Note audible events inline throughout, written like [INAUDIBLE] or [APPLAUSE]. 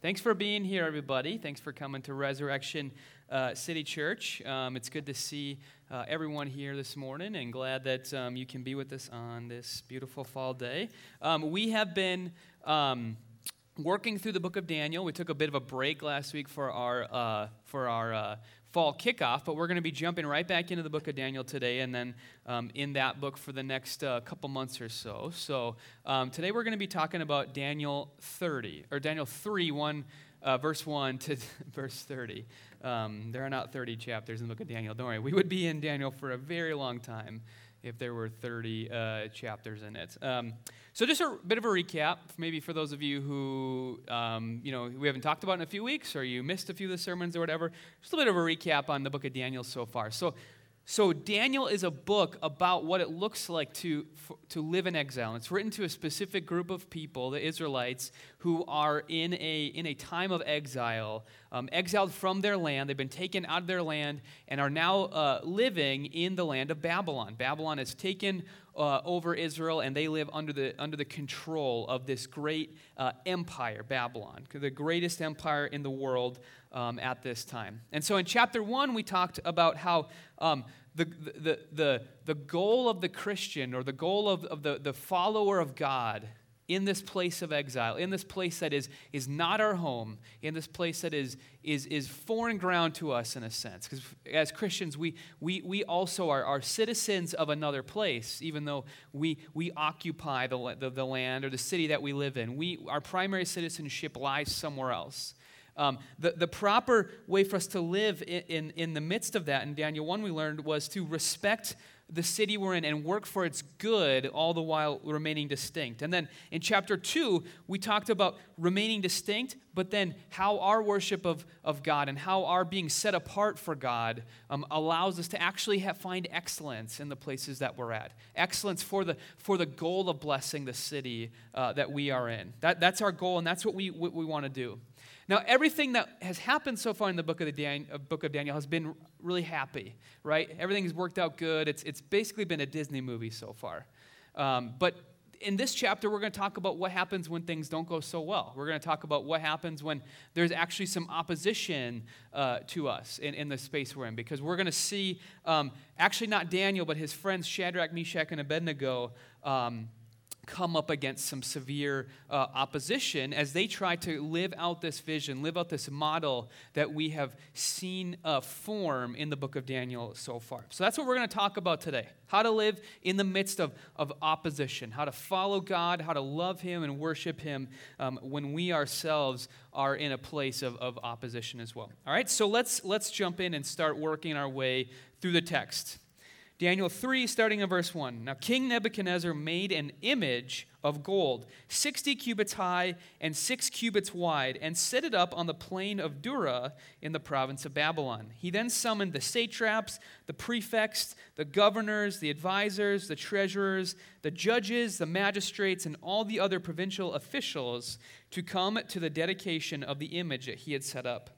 Thanks for being here, everybody. Thanks for coming to Resurrection uh, City Church. Um, it's good to see uh, everyone here this morning and glad that um, you can be with us on this beautiful fall day. Um, we have been um, working through the book of Daniel. We took a bit of a break last week for our, uh, for our uh, fall kickoff, but we're going to be jumping right back into the book of Daniel today and then um, in that book for the next uh, couple months or so. So um, today we're going to be talking about Daniel 30, or Daniel 3, 1, uh, verse 1 to [LAUGHS] verse 30. Um, there are not 30 chapters in the book of Daniel. Don't worry. We would be in Daniel for a very long time if there were 30 uh, chapters in it. Um, so just a bit of a recap, maybe for those of you who, um, you know, we haven't talked about in a few weeks or you missed a few of the sermons or whatever. Just a bit of a recap on the book of Daniel so far. So so, Daniel is a book about what it looks like to, to live in exile. And It's written to a specific group of people, the Israelites, who are in a, in a time of exile, um, exiled from their land. They've been taken out of their land and are now uh, living in the land of Babylon. Babylon has taken uh, over Israel, and they live under the, under the control of this great uh, empire, Babylon, the greatest empire in the world um, at this time. And so in chapter one, we talked about how um, the, the, the, the goal of the Christian or the goal of, of the, the follower of God in this place of exile, in this place that is, is not our home, in this place that is, is, is foreign ground to us in a sense. Because as Christians, we, we, we also are, are citizens of another place, even though we, we occupy the, the, the land or the city that we live in. We, our primary citizenship lies somewhere else. Um, the, the proper way for us to live in, in, in the midst of that, in Daniel 1, we learned, was to respect the city we're in and work for its good, all the while remaining distinct. And then in chapter 2, we talked about remaining distinct, but then how our worship of, of God and how our being set apart for God um, allows us to actually have, find excellence in the places that we're at. Excellence for the, for the goal of blessing the city uh, that we are in. That, that's our goal, and that's what we, what we want to do. Now, everything that has happened so far in the book of, the Dan- uh, book of Daniel has been really happy, right? Everything has worked out good. It's, it's basically been a Disney movie so far. Um, but in this chapter, we're going to talk about what happens when things don't go so well. We're going to talk about what happens when there's actually some opposition uh, to us in, in the space we're in, because we're going to see um, actually not Daniel, but his friends Shadrach, Meshach, and Abednego. Um, come up against some severe uh, opposition as they try to live out this vision, live out this model that we have seen uh, form in the book of Daniel so far. So that's what we're going to talk about today how to live in the midst of, of opposition, how to follow God, how to love Him and worship Him um, when we ourselves are in a place of, of opposition as well. All right, so let's, let's jump in and start working our way through the text. Daniel 3, starting in verse 1. Now, King Nebuchadnezzar made an image of gold, 60 cubits high and 6 cubits wide, and set it up on the plain of Dura in the province of Babylon. He then summoned the satraps, the prefects, the governors, the advisors, the treasurers, the judges, the magistrates, and all the other provincial officials to come to the dedication of the image that he had set up.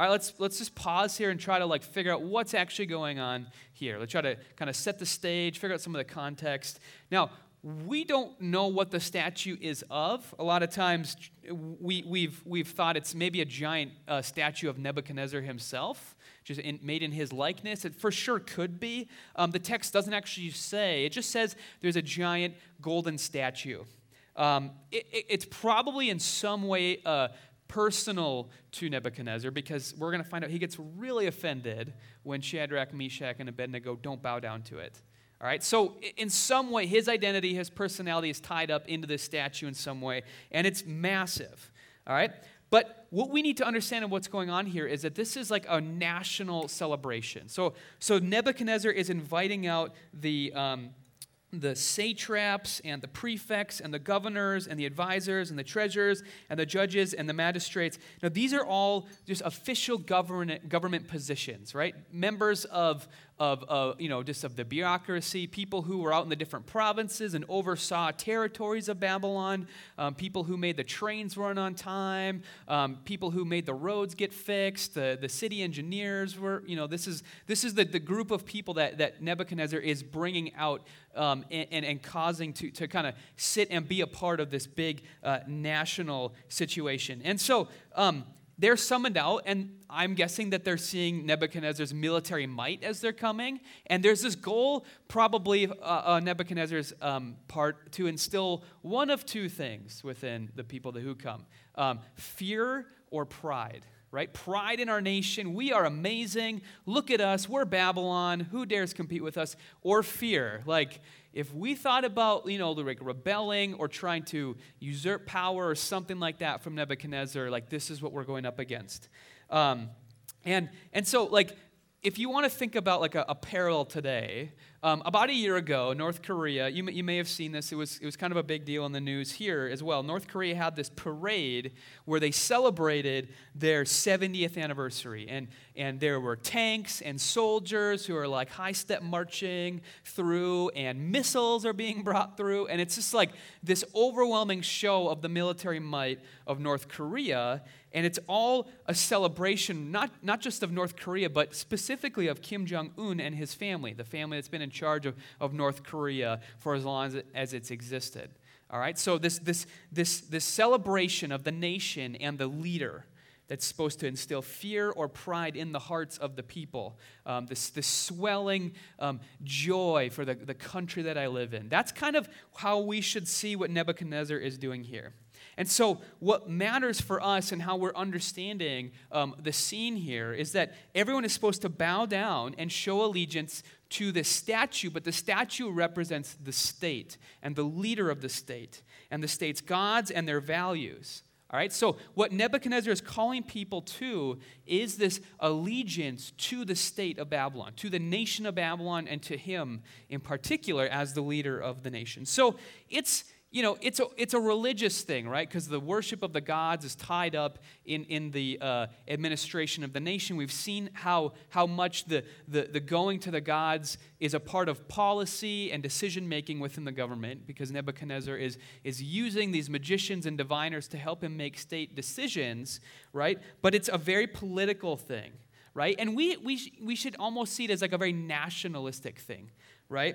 All right, let's, let's just pause here and try to like figure out what's actually going on here. Let's try to kind of set the stage, figure out some of the context. Now, we don't know what the statue is of. A lot of times we, we've, we've thought it's maybe a giant uh, statue of Nebuchadnezzar himself, just in, made in his likeness. It for sure could be. Um, the text doesn't actually say, it just says there's a giant golden statue. Um, it, it, it's probably in some way uh, personal to Nebuchadnezzar because we're going to find out he gets really offended when Shadrach, Meshach, and Abednego don't bow down to it. All right, so in some way, his identity, his personality is tied up into this statue in some way, and it's massive. All right, but what we need to understand and what's going on here is that this is like a national celebration. So, so Nebuchadnezzar is inviting out the, um, the satraps and the prefects and the governors and the advisors and the treasurers and the judges and the magistrates. Now, these are all just official government, government positions, right? Members of, of, uh, you know, just of the bureaucracy, people who were out in the different provinces and oversaw territories of Babylon, um, people who made the trains run on time, um, people who made the roads get fixed, the, the city engineers were, you know, this is, this is the, the group of people that, that Nebuchadnezzar is bringing out um, and, and, and, causing to, to kind of sit and be a part of this big uh, national situation. And so, um, they're summoned out, and I'm guessing that they're seeing Nebuchadnezzar's military might as they're coming. And there's this goal, probably uh, uh, Nebuchadnezzar's um, part, to instill one of two things within the people that who come um, fear or pride right? Pride in our nation. We are amazing. Look at us. We're Babylon. Who dares compete with us? Or fear. Like, if we thought about, you know, like rebelling or trying to usurp power or something like that from Nebuchadnezzar, like, this is what we're going up against. Um, and, and so, like, if you want to think about like a, a parallel today, um, about a year ago, North Korea, you may, you may have seen this, it was, it was kind of a big deal in the news here as well. North Korea had this parade where they celebrated their 70th anniversary. And, and there were tanks and soldiers who are like high step marching through, and missiles are being brought through. And it's just like this overwhelming show of the military might of North Korea. And it's all a celebration, not, not just of North Korea, but specifically of Kim Jong un and his family, the family that's been in charge of, of North Korea for as long as, it, as it's existed. All right, so this, this, this, this celebration of the nation and the leader that's supposed to instill fear or pride in the hearts of the people. Um, this, this swelling um, joy for the, the country that I live in. That's kind of how we should see what Nebuchadnezzar is doing here. And so, what matters for us and how we're understanding um, the scene here is that everyone is supposed to bow down and show allegiance to the statue, but the statue represents the state and the leader of the state and the state's gods and their values. All right, so what Nebuchadnezzar is calling people to is this allegiance to the state of Babylon, to the nation of Babylon, and to him in particular as the leader of the nation. So it's you know, it's a, it's a religious thing, right? Because the worship of the gods is tied up in, in the uh, administration of the nation. We've seen how, how much the, the, the going to the gods is a part of policy and decision making within the government because Nebuchadnezzar is, is using these magicians and diviners to help him make state decisions, right? But it's a very political thing, right? And we, we, we should almost see it as like a very nationalistic thing, right?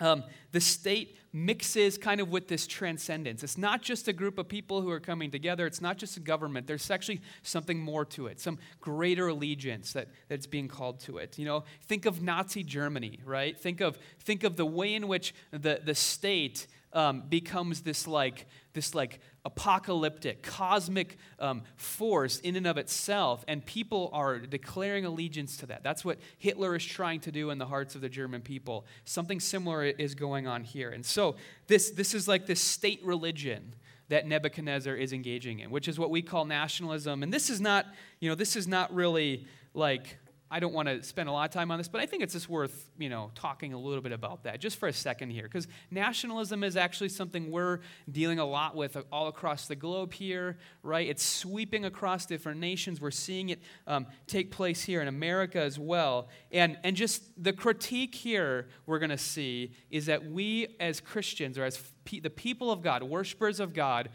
Um, the state mixes kind of with this transcendence. It's not just a group of people who are coming together, it's not just a government. There's actually something more to it, some greater allegiance that, that's being called to it. You know, think of Nazi Germany, right? Think of, think of the way in which the, the state um, becomes this like this like apocalyptic cosmic um, force in and of itself and people are declaring allegiance to that. That's what hitler is trying to do in the hearts of the german people. Something similar is going on here. And so this this is like this state religion that nebuchadnezzar is engaging in which is what we call nationalism. And this is not you know this is not really like I don't want to spend a lot of time on this, but I think it's just worth, you know, talking a little bit about that just for a second here. Because nationalism is actually something we're dealing a lot with all across the globe here, right? It's sweeping across different nations. We're seeing it um, take place here in America as well. And, and just the critique here we're going to see is that we as Christians or as pe- the people of God, worshipers of God,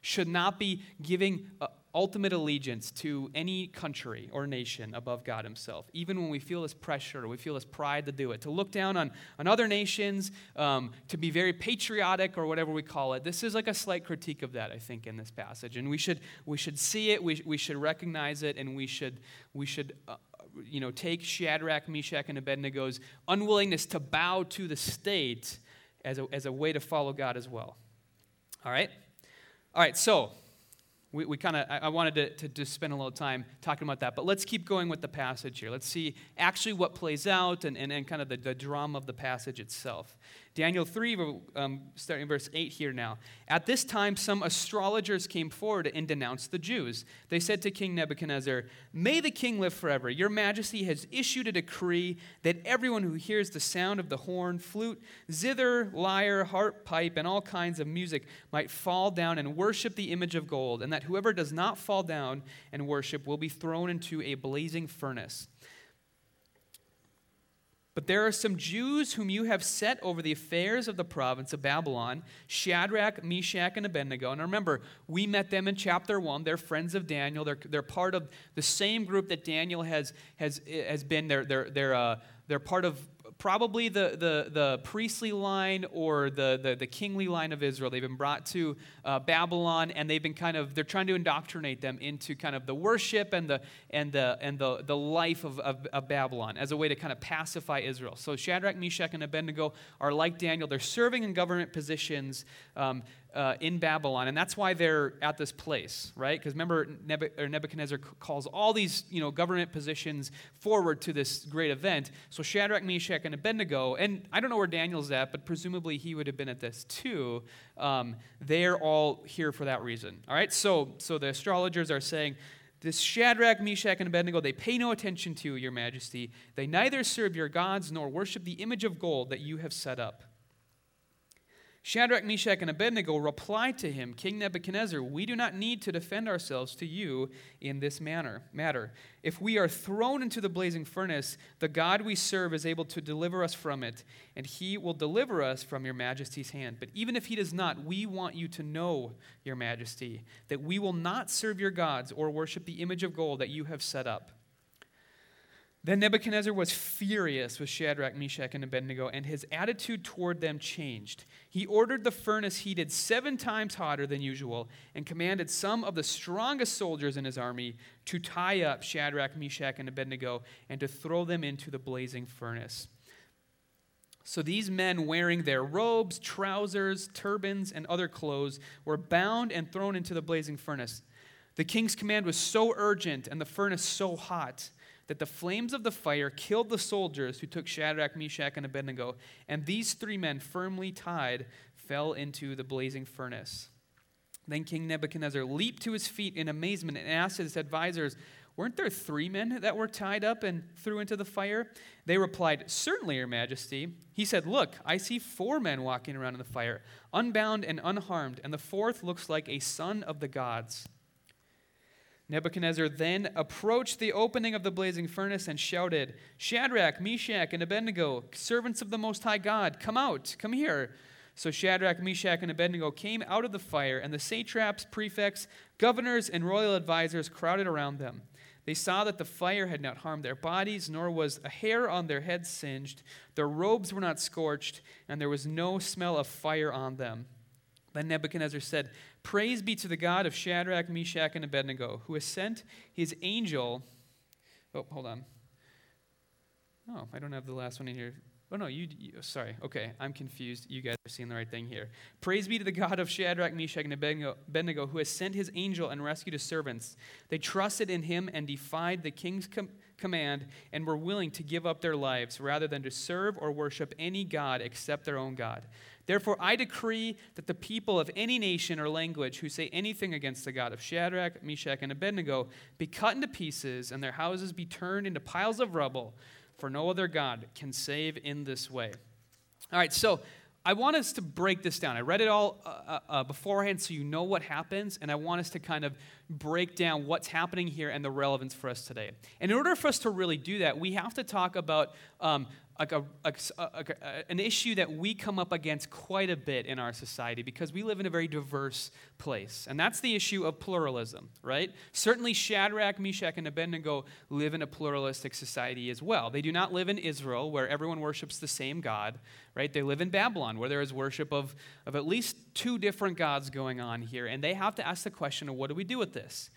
should not be giving ultimate allegiance to any country or nation above God Himself, even when we feel this pressure or we feel this pride to do it, to look down on, on other nations, um, to be very patriotic or whatever we call it. This is like a slight critique of that, I think, in this passage. And we should, we should see it, we, we should recognize it, and we should, we should uh, you know, take Shadrach, Meshach, and Abednego's unwillingness to bow to the state as a, as a way to follow God as well. All right? All right, so we, we kind of, I, wanted to, to just spend a little time talking about that. But let's keep going with the passage here. Let's see actually what plays out and, and, and kind of the, the drama of the passage itself. Daniel 3, um, starting verse 8 here now. At this time, some astrologers came forward and denounced the Jews. They said to King Nebuchadnezzar, May the king live forever. Your majesty has issued a decree that everyone who hears the sound of the horn, flute, zither, lyre, harp, pipe, and all kinds of music might fall down and worship the image of gold, and that whoever does not fall down and worship will be thrown into a blazing furnace. But there are some Jews whom you have set over the affairs of the province of Babylon Shadrach, Meshach, and Abednego. And remember, we met them in chapter 1. They're friends of Daniel. They're, they're part of the same group that Daniel has, has, has been. They're, they're, they're, uh, they're part of probably the, the, the priestly line or the, the, the, kingly line of Israel. They've been brought to uh, Babylon and they've been kind of, they're trying to indoctrinate them into kind of the worship and the, and the, and the, the life of, of, of Babylon as a way to kind of pacify Israel. So Shadrach, Meshach, and Abednego are like Daniel. They're serving in government positions. Um, uh, in Babylon, and that's why they're at this place, right? Because remember, Nebuchadnezzar calls all these, you know, government positions forward to this great event. So Shadrach, Meshach, and Abednego, and I don't know where Daniel's at, but presumably he would have been at this too. Um, they're all here for that reason. All right. So, so the astrologers are saying. This Shadrach, Meshach, and Abednego, they pay no attention to, Your Majesty. They neither serve your gods nor worship the image of gold that you have set up. Shadrach, Meshach, and Abednego replied to him, King Nebuchadnezzar, we do not need to defend ourselves to you in this manner, matter. If we are thrown into the blazing furnace, the God we serve is able to deliver us from it, and he will deliver us from your majesty's hand. But even if he does not, we want you to know, your majesty, that we will not serve your gods or worship the image of gold that you have set up. Then Nebuchadnezzar was furious with Shadrach, Meshach, and Abednego, and his attitude toward them changed. He ordered the furnace heated seven times hotter than usual and commanded some of the strongest soldiers in his army to tie up Shadrach, Meshach, and Abednego and to throw them into the blazing furnace. So these men, wearing their robes, trousers, turbans, and other clothes, were bound and thrown into the blazing furnace. The king's command was so urgent and the furnace so hot that the flames of the fire killed the soldiers who took Shadrach, Meshach, and Abednego, and these three men, firmly tied, fell into the blazing furnace. Then King Nebuchadnezzar leaped to his feet in amazement and asked his advisors, Weren't there three men that were tied up and threw into the fire? They replied, Certainly, Your Majesty. He said, Look, I see four men walking around in the fire, unbound and unharmed, and the fourth looks like a son of the gods. Nebuchadnezzar then approached the opening of the blazing furnace and shouted, Shadrach, Meshach, and Abednego, servants of the Most High God, come out, come here. So Shadrach, Meshach, and Abednego came out of the fire, and the satraps, prefects, governors, and royal advisers crowded around them. They saw that the fire had not harmed their bodies, nor was a hair on their heads singed. Their robes were not scorched, and there was no smell of fire on them. Then Nebuchadnezzar said, Praise be to the God of Shadrach, Meshach, and Abednego, who has sent his angel. Oh, hold on. Oh, I don't have the last one in here. Oh, no, you, you, sorry. Okay, I'm confused. You guys are seeing the right thing here. Praise be to the God of Shadrach, Meshach, and Abednego, who has sent his angel and rescued his servants. They trusted in him and defied the king's com- command and were willing to give up their lives rather than to serve or worship any God except their own God. Therefore, I decree that the people of any nation or language who say anything against the God of Shadrach, Meshach, and Abednego be cut into pieces and their houses be turned into piles of rubble, for no other God can save in this way. All right, so I want us to break this down. I read it all uh, uh, uh beforehand so you know what happens, and I want us to kind of break down what's happening here and the relevance for us today. And in order for us to really do that, we have to talk about um, like a, a, uh, a, an issue that we come up against quite a bit in our society because we live in a very diverse place. And that's the issue of pluralism, right? Certainly, Shadrach, Meshach, and Abednego live in a pluralistic society as well. They do not live in Israel, where everyone worships the same God, right? They live in Babylon, where there is worship of, of at least two different gods going on here. And they have to ask the question of what do we do with this?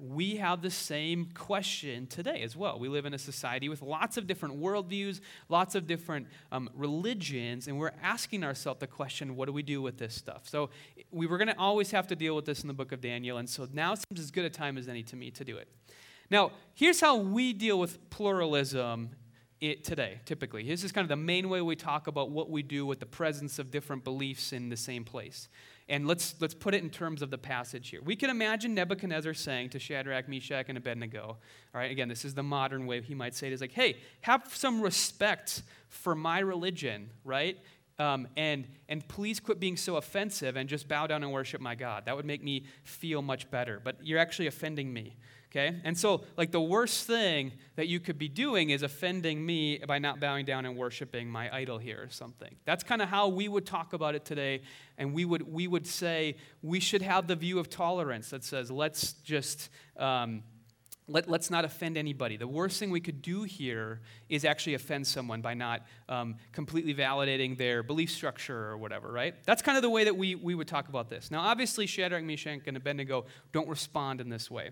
We have the same question today as well. We live in a society with lots of different worldviews, lots of different um, religions, and we're asking ourselves the question what do we do with this stuff? So we were going to always have to deal with this in the book of Daniel, and so now seems as good a time as any to me to do it. Now, here's how we deal with pluralism it today, typically. This is kind of the main way we talk about what we do with the presence of different beliefs in the same place. And let's, let's put it in terms of the passage here. We can imagine Nebuchadnezzar saying to Shadrach, Meshach, and Abednego, all right, again, this is the modern way he might say it, is like, hey, have some respect for my religion, right? Um, and, and please quit being so offensive and just bow down and worship my God. That would make me feel much better. But you're actually offending me. Okay? And so, like, the worst thing that you could be doing is offending me by not bowing down and worshiping my idol here or something. That's kind of how we would talk about it today. And we would, we would say we should have the view of tolerance that says, let's just. Um, let, us not offend anybody. The worst thing we could do here is actually offend someone by not um, completely validating their belief structure or whatever, right? That's kind of the way that we, we would talk about this. Now, obviously, Shadrach, Meshach, and Abednego don't respond in this way.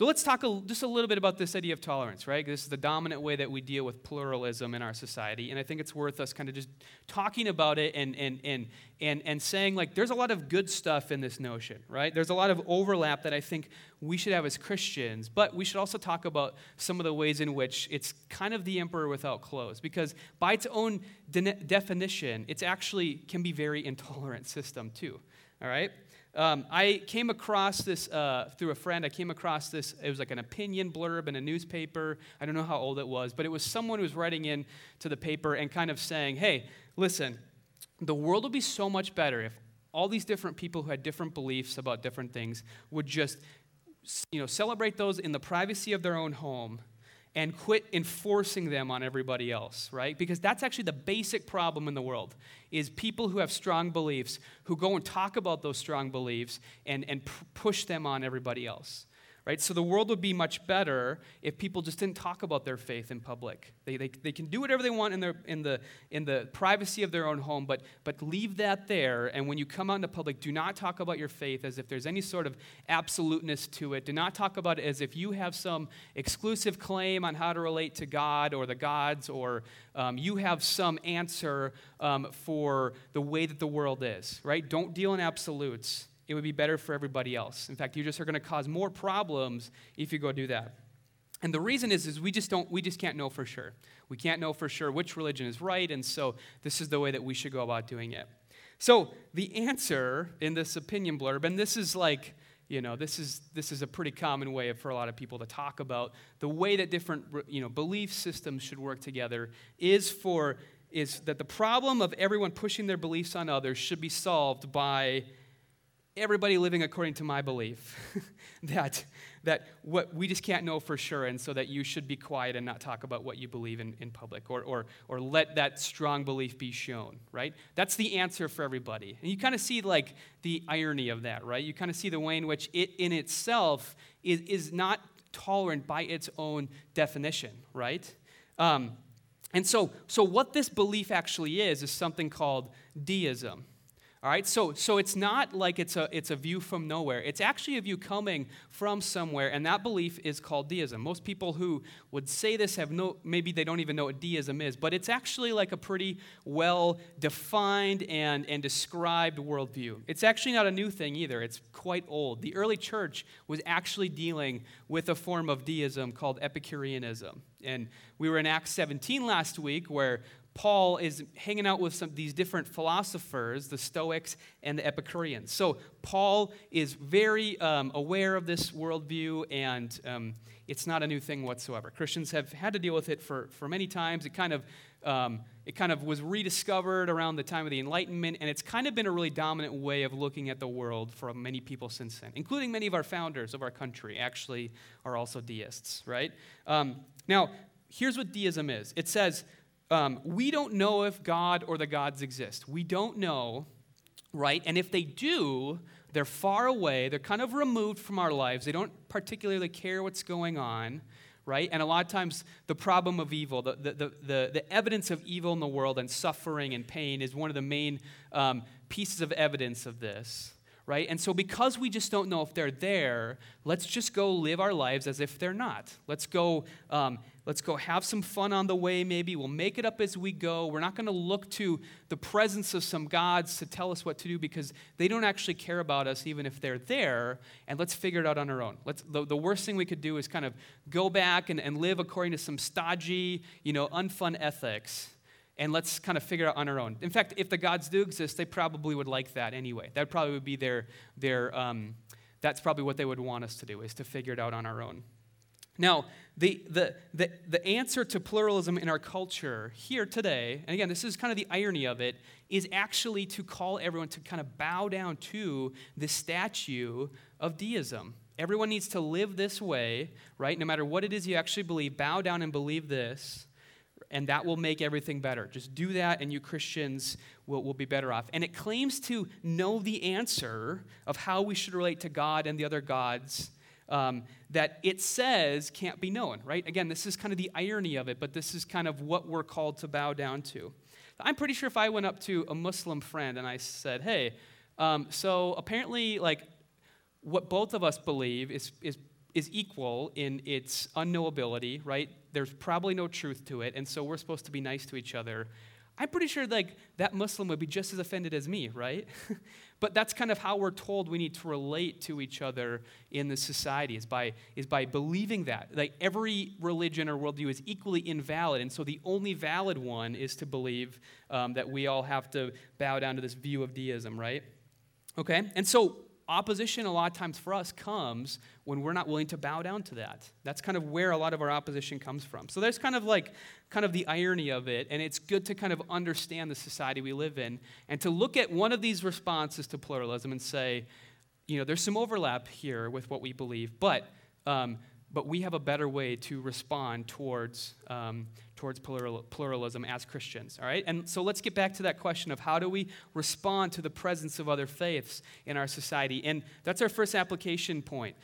So let's talk a, just a little bit about this idea of tolerance, right? This is the dominant way that we deal with pluralism in our society. And I think it's worth us kind of just talking about it and, and, and, and, and saying, like, there's a lot of good stuff in this notion, right? There's a lot of overlap that I think we should have as Christians. But we should also talk about some of the ways in which it's kind of the emperor without clothes. Because by its own de- definition, it's actually can be very intolerant [LAUGHS] system, too, all right? Um, I came across this uh, through a friend. I came across this. It was like an opinion blurb in a newspaper. I don't know how old it was, but it was someone who was writing in to the paper and kind of saying, "Hey, listen, the world would be so much better if all these different people who had different beliefs about different things would just, you know, celebrate those in the privacy of their own home and quit enforcing them on everybody else, right? Because that's actually the basic problem in the world is people who have strong beliefs who go and talk about those strong beliefs and, and push them on everybody else right? So the world would be much better if people just didn't talk about their faith in public. They, they, they can do whatever they want in, their, in, the, in the privacy of their own home, but, but leave that there. And when you come out into public, do not talk about your faith as if there's any sort of absoluteness to it. Do not talk about it as if you have some exclusive claim on how to relate to God or the gods, or um, you have some answer um, for the way that the world is, right? Don't deal in absolutes it would be better for everybody else. In fact, you just are going to cause more problems if you go do that. And the reason is, is we just don't, we just can't know for sure. We can't know for sure which religion is right, and so this is the way that we should go about doing it. So the answer in this opinion blurb, and this is like, you know, this is this is a pretty common way for a lot of people to talk about the way that different you know belief systems should work together is for is that the problem of everyone pushing their beliefs on others should be solved by everybody living according to my belief [LAUGHS] that, that what we just can't know for sure and so that you should be quiet and not talk about what you believe in, in public or, or, or let that strong belief be shown right? That's the answer for everybody. And you kind of see like the irony of that right? You kind of see the way in which it in itself is, is not tolerant by its own definition right? Um, and so so what this belief actually is is something called deism all right, so, so it's not like it's a, it's a view from nowhere. It's actually a view coming from somewhere, and that belief is called deism. Most people who would say this have no, maybe they don't even know what deism is, but it's actually like a pretty well defined and, and described worldview. It's actually not a new thing either, it's quite old. The early church was actually dealing with a form of deism called Epicureanism. And we were in Acts 17 last week where Paul is hanging out with some these different philosophers, the Stoics and the Epicureans. So Paul is very um, aware of this worldview, and um, it's not a new thing whatsoever. Christians have had to deal with it for, for many times. It kind of um, it kind of was rediscovered around the time of the Enlightenment, and it's kind of been a really dominant way of looking at the world for many people since then, including many of our founders of our country. Actually, are also deists, right? Um, now, here's what deism is. It says um, we don't know if God or the gods exist. We don't know, right? And if they do, they're far away. They're kind of removed from our lives. They don't particularly care what's going on, right? And a lot of times, the problem of evil, the, the, the, the, evidence of evil in the world and suffering and pain is one of the main um, pieces of evidence of this right? And so, because we just don't know if they're there, let's just go live our lives as if they're not. Let's go, um, Let's go have some fun on the way, maybe. We'll make it up as we go. We're not going to look to the presence of some gods to tell us what to do because they don't actually care about us, even if they're there. And let's figure it out on our own. Let's, the, the worst thing we could do is kind of go back and, and live according to some stodgy, you know, unfun ethics and let's kind of figure it out on our own. In fact, if the gods do exist, they probably would like that anyway. That probably would be their, their um, that's probably what they would want us to do, is to figure it out on our own. Now, the, the, the, the answer to pluralism in our culture here today, and again, this is kind of the irony of it, is actually to call everyone to kind of bow down to the statue of deism. Everyone needs to live this way, right? No matter what it is you actually believe, bow down and believe this and that will make everything better. Just do that, and you Christians will, will be better off. And it claims to know the answer of how we should relate to God and the other gods um, that it says can't be known, right? Again, this is kind of the irony of it, but this is kind of what we're called to bow down to. I'm pretty sure if I went up to a Muslim friend and I said, hey, um, so apparently, like, what both of us believe is, is is equal in its unknowability, right? There's probably no truth to it, and so we're supposed to be nice to each other. I'm pretty sure like that Muslim would be just as offended as me, right? [LAUGHS] but that's kind of how we're told we need to relate to each other in the society is by is by believing that like every religion or worldview is equally invalid, and so the only valid one is to believe um, that we all have to bow down to this view of deism, right? Okay, and so opposition a lot of times for us comes when we're not willing to bow down to that. That's kind of where a lot of our opposition comes from. So there's kind of like kind of the irony of it and it's good to kind of understand the society we live in and to look at one of these responses to pluralism and say you know there's some overlap here with what we believe but um, but we have a better way to respond towards, um, towards plural, pluralism as Christians, all right? And so let's get back to that question of how do we respond to the presence of other faiths in our society? And that's our first application point.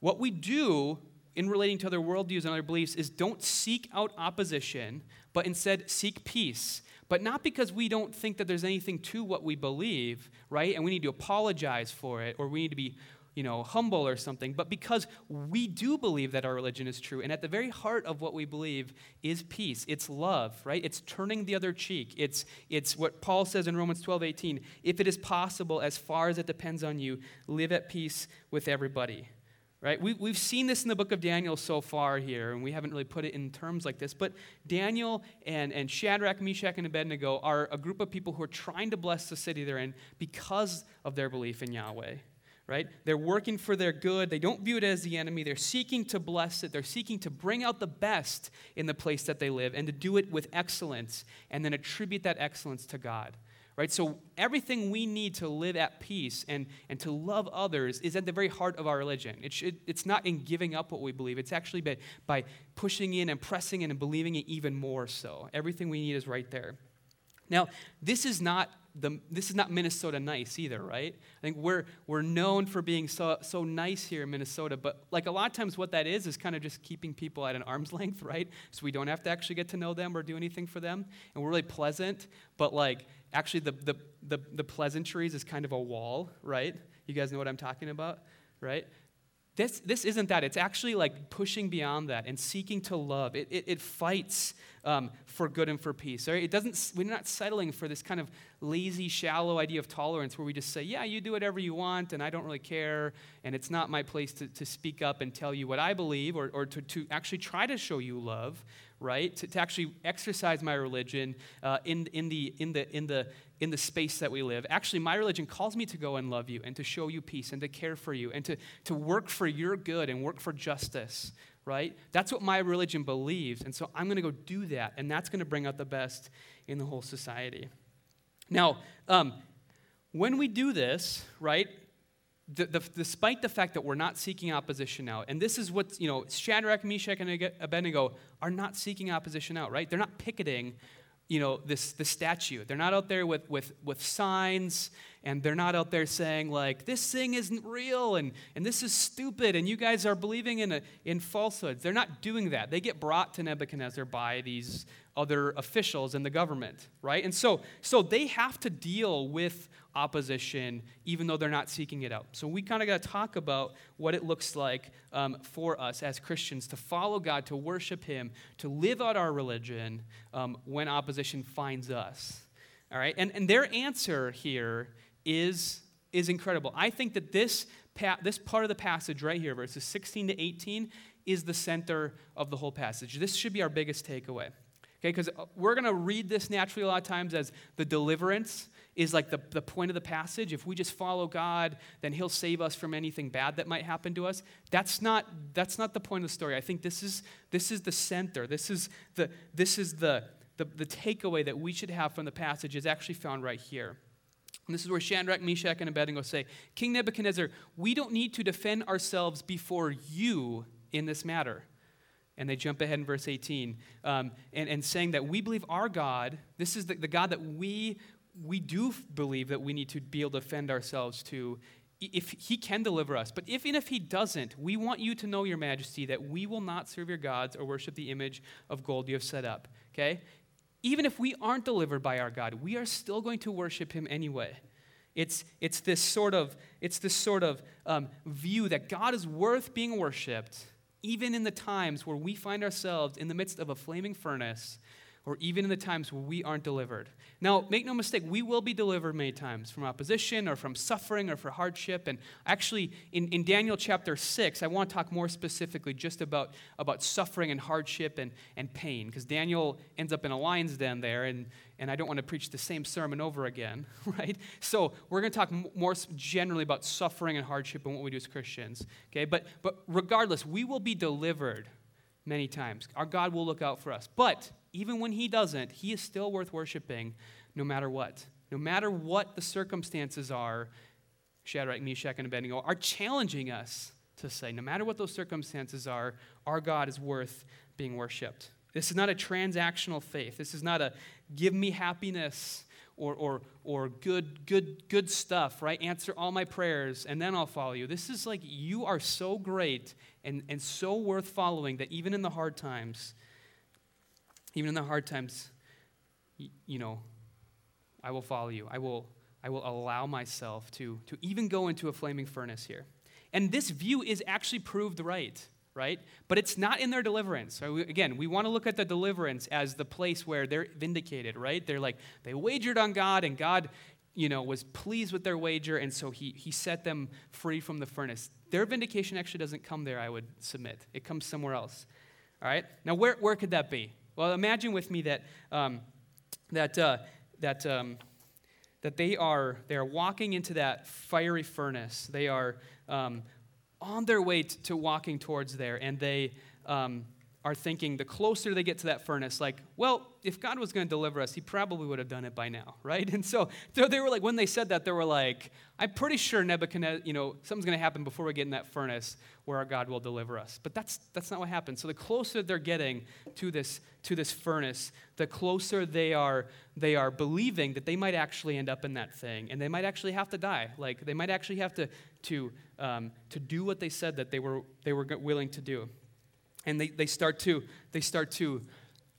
What we do in relating to other worldviews and other beliefs is don't seek out opposition, but instead seek peace. But not because we don't think that there's anything to what we believe, right? And we need to apologize for it or we need to be you know, humble or something, but because we do believe that our religion is true. And at the very heart of what we believe is peace. It's love, right? It's turning the other cheek. It's, it's what Paul says in Romans 12, 18. If it is possible, as far as it depends on you, live at peace with everybody. Right? We, we've seen this in the book of Daniel so far here, and we haven't really put it in terms like this, but Daniel and, and Shadrach, Meshach, and Abednego are a group of people who are trying to bless the city they're in because of their belief in Yahweh right? They're working for their good. They don't view it as the enemy. They're seeking to bless it. They're seeking to bring out the best in the place that they live and to do it with excellence and then attribute that excellence to God. Right? So everything we need to live at peace and, and to love others is at the very heart of our religion. It should, it's not in giving up what we believe. It's actually by, by pushing in and pressing in and believing it even more so. Everything we need is right there. Now, this is not the, this is not Minnesota nice either, right? I think we're, we're known for being so, so nice here in Minnesota, but like a lot of times what that is is kind of just keeping people at an arm's [LAUGHS] length, right? So we don't have to actually get to know them or do anything for them. And we're really pleasant, but like actually the, the, the, the pleasantries is kind of a wall, right? You guys know what I'm talking about, right? This, this isn't that. It's actually like pushing beyond that and seeking to love. It, it, it fights um, for good and for peace. Right? It doesn't, we're not settling for this kind of lazy, shallow idea of tolerance where we just say, yeah, you do whatever you want and I don't really care and it's not my place to, to speak up and tell you what I believe or, or to, to actually try to show you love, right? To, to actually exercise my religion uh, in, in, the, in, the, in, the, in the space that we live. Actually, my religion calls me to go and love you and to show you peace and to care for you and to, to work for your good and work for justice, right? That's what my religion believes. And so I'm going to go do that, and that's going to bring out the best in the whole society. Now, um, when we do this, right, the, the, despite the fact that we're not seeking opposition out, and this is what, you know, Shadrach, Meshach, and Abednego are not seeking opposition out, right? They're not picketing, you know, this, this statue. They're not out there with, with, with signs, and they're not out there saying, like, this thing isn't real, and, and this is stupid, and you guys are believing in, a, in falsehoods. They're not doing that. They get brought to Nebuchadnezzar by these other officials in the government, right? And so, so they have to deal with opposition even though they're not seeking it out. So we kind of got to talk about what it looks like um, for us as Christians to follow God, to worship Him, to live out our religion um, when opposition finds us. All right? And, and their answer here is, is incredible. I think that this, pa- this part of the passage right here, verses 16 to 18, is the center of the whole passage. This should be our biggest takeaway. Okay, because uh, we're going to read this naturally a lot of times as the deliverance is like the, the point of the passage. If we just follow God, then He'll save us from anything bad that might happen to us. That's not, that's not the point of the story. I think this is, this is the center. This is the, this is the, the, the takeaway that we should have from the passage is actually found right here. And this is where Shadrach, Meshach, and Abednego say, King Nebuchadnezzar, we don't need to defend ourselves before you in this matter. And they jump ahead in verse 18 um, and, and saying that we believe our God, this is the, the God that we, we do believe that we need to be able to defend ourselves to if he can deliver us. But if and if he doesn't, we want you to know, your majesty, that we will not serve your gods or worship the image of gold you have set up. Okay? Even if we aren't delivered by our God, we are still going to worship him anyway. It's, it's this sort of, it's this sort of um, view that God is worth being worshiped even in the times where we find ourselves in the midst of a flaming furnace, or even in the times where we aren't delivered. Now, make no mistake, we will be delivered many times from opposition or from suffering or for hardship. And actually, in, in Daniel chapter 6, I want to talk more specifically just about, about suffering and hardship and, and pain, because Daniel ends up in a lion's den there, and, and I don't want to preach the same sermon over again, [LAUGHS] right? So we're going to talk more generally about suffering and hardship and what we do as Christians, okay? But, but regardless, we will be delivered many times. Our God will look out for us. But even when He doesn't, He is still worth worshiping no matter what. No matter what the circumstances are, Shadrach, Meshach, and Abednego are challenging us to say, no matter what those circumstances are, our God is worth being worshiped. This is not a transactional faith. This is not a give me happiness or, or, or good, good, good stuff, right? Answer all my prayers and then I'll follow you. This is like you are so great and, and so worth following that even in the hard times, even in the hard times, you know, I will follow you. I will, I will allow myself to, to even go into a flaming furnace here. And this view is actually proved right, right? But it's not in their deliverance. So we, again, we want to look at the deliverance as the place where they're vindicated, right? They're like, they wagered on God, and God, you know, was pleased with their wager, and so he, he set them free from the furnace. Their vindication actually doesn't come there, I would submit. It comes somewhere else. All right? Now, where, where could that be? Well, imagine with me that, um, that, uh, that, um, that they are, they are walking into that fiery furnace. They are um, on their way t- to walking towards there, and they um, are thinking the closer they get to that furnace, like, well, if God was going to deliver us, he probably would have done it by now, [LAUGHS] right? And so, they were like, when they said that, they were like, I'm pretty sure Nebuchadnezzar, you know, something's going to happen before we get in that furnace where our God will deliver us. But that's, that's not what happened. So the closer they're getting to this, to this furnace, the closer they are, they are believing that they might actually end up in that thing and they might actually have to die. Like they might actually have to, to, um, to do what they said that they were, they were willing to do. And they, they start to, they start to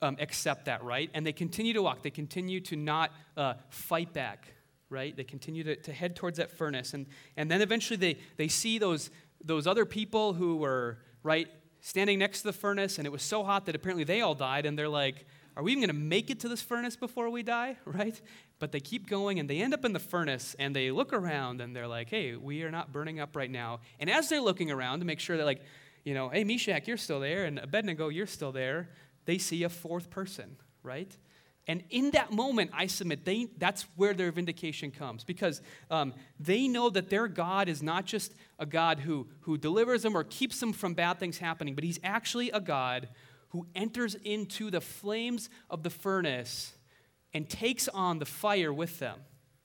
um, accept that, right? And they continue to walk. They continue to not uh, fight back, right? They continue to, to head towards that furnace. And, and then eventually they, they see those, those other people who were, right, standing next to the furnace, and it was so hot that apparently they all died, and they're like, are we even going to make it to this furnace before we die, [LAUGHS] right? But they keep going, and they end up in the furnace, and they look around, and they're like, hey, we are not burning up right now. And as they're looking around to make sure that, like, you know, hey, Meshach, you're still there, and Abednego, you're still there, they see a fourth person, right? And in that moment, I submit, they, that's where their vindication comes because um, they know that their God is not just a God who, who delivers them or keeps them from bad things happening, but He's actually a God who enters into the flames of the furnace and takes on the fire with them.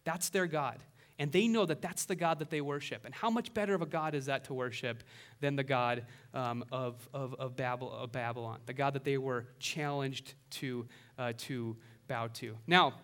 That's their God. And they know that that's the God that they worship. And how much better of a God is that to worship than the God um, of, of, of, Babylon, the God that they were challenged to, uh, to bow to? Now,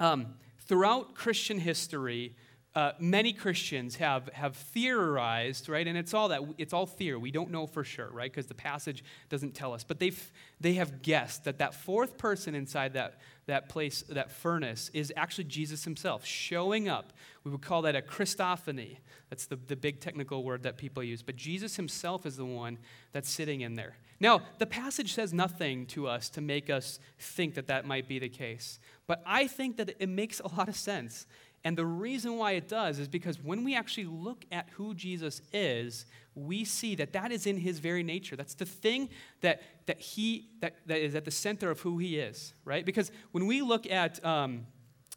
um, throughout Christian history, uh, many Christians have, have theorized, right? And it's all that it's all theory. We don't know for sure, right? Because the passage doesn't tell us. But they've they have guessed that that fourth person inside that that place, that furnace, is actually Jesus himself showing up. We would call that a Christophany. That's the, the big technical word that people use. But Jesus himself is the one that's sitting in there. Now, the passage says nothing to us to make us think that that might be the case. But I think that it makes a lot of sense. And the reason why it does is because when we actually look at who Jesus is, we see that that is in his very nature. That's the thing that, that he that, that is at the center of who he is, right? Because when we look at um,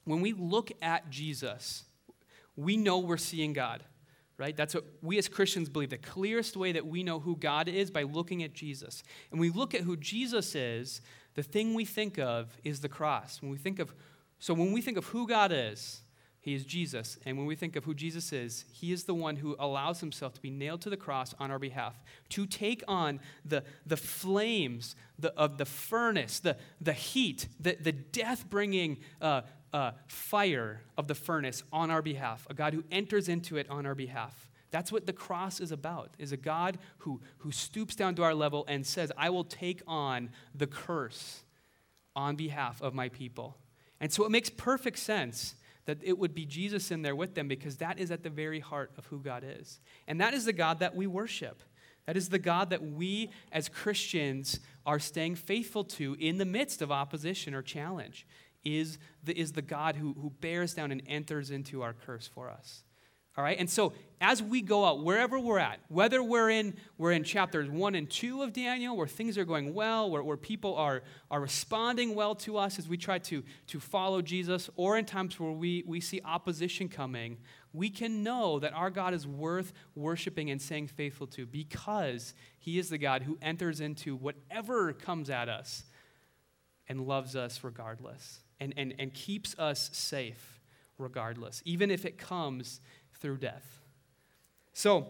when we look at Jesus, we know we're seeing God, right? That's what we as Christians believe. The clearest way that we know who God is by looking at Jesus. And we look at who Jesus is, the thing we think of is the cross. When we think of so when we think of who God is, he is Jesus. And when we think of who Jesus is, he is the one who allows himself to be nailed to the cross on our behalf, to take on the, the flames the, of the furnace, the, the heat, the, the death bringing uh, uh, fire of the furnace on our behalf, a God who enters into it on our behalf. That's what the cross is about, is a God who, who stoops down to our level and says, I will take on the curse on behalf of my people. And so it makes perfect sense that it would be Jesus in there with them because that is at the very heart of who God is. And that is the God that we worship. That is the God that we as Christians are staying faithful to in the midst of opposition or challenge, is the, is the God who, who bears down and enters into our curse for us. All right? And so as we go out, wherever we're at, whether we're in, we're in chapters one and two of Daniel, where things are going well, where, where people are, are responding well to us as we try to, to follow Jesus, or in times where we, we see opposition coming, we can know that our God is worth worshiping and staying faithful to because he is the God who enters into whatever comes at us and loves us regardless and, and, and keeps us safe regardless, even if it comes through death. So,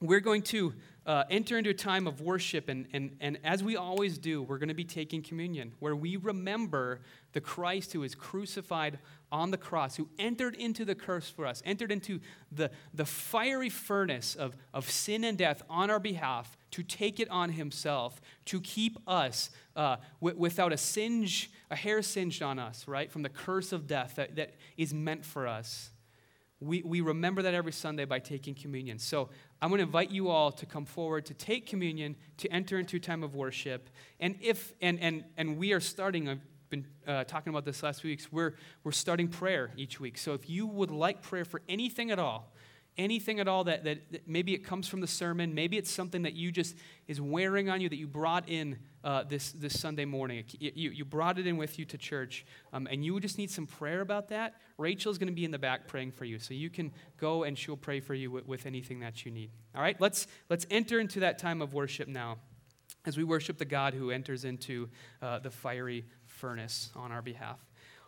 we're going to uh, enter into a time of worship, and, and, and as we always do, we're going to be taking communion, where we remember the Christ who is crucified on the cross, who entered into the curse for us, entered into the, the fiery furnace of, of sin and death on our behalf to take it on himself, to keep us uh, w- without a singe, a hair singed on us, right, from the curse of death that, that is meant for us we, we remember that every Sunday by taking communion. So I'm going to invite you all to come forward to take communion, to enter into a time of worship. And if and and and we are starting, I've been uh, talking about this last week, we're we're starting prayer each week. So if you would like prayer for anything at all, anything at all that, that, that, maybe it comes from the sermon, maybe it's something that you just is wearing on you that you brought in uh, this, this Sunday morning. You, you brought it in with you to church, um, and you just need some prayer about that. Rachel's going to be in the back praying for you, so you can go and she'll pray for you with, with anything that you need. All right, let's, let's enter into that time of worship now as we worship the God who enters into uh, the fiery furnace on our behalf.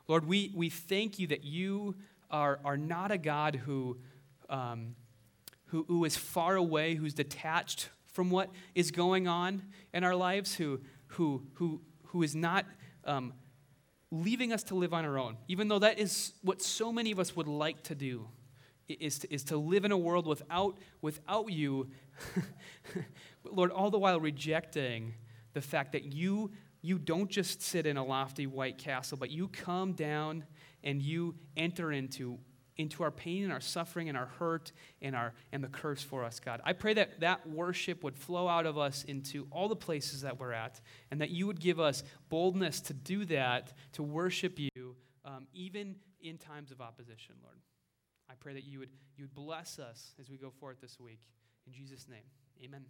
Lord, we, we thank you that you are, are not a God who um, who, who is far away, who's detached from what is going on in our lives, who, who, who, who is not um, leaving us to live on our own, even though that is what so many of us would like to do. Is to, is to live in a world without, without you, [LAUGHS] Lord, all the while rejecting the fact that you, you don't just sit in a lofty white castle, but you come down and you enter into into our pain and our suffering and our hurt and, our, and the curse for us, God. I pray that that worship would flow out of us into all the places that we're at and that you would give us boldness to do that, to worship you, um, even in times of opposition, Lord. I pray that you would, you would bless us as we go forth this week. In Jesus' name, amen.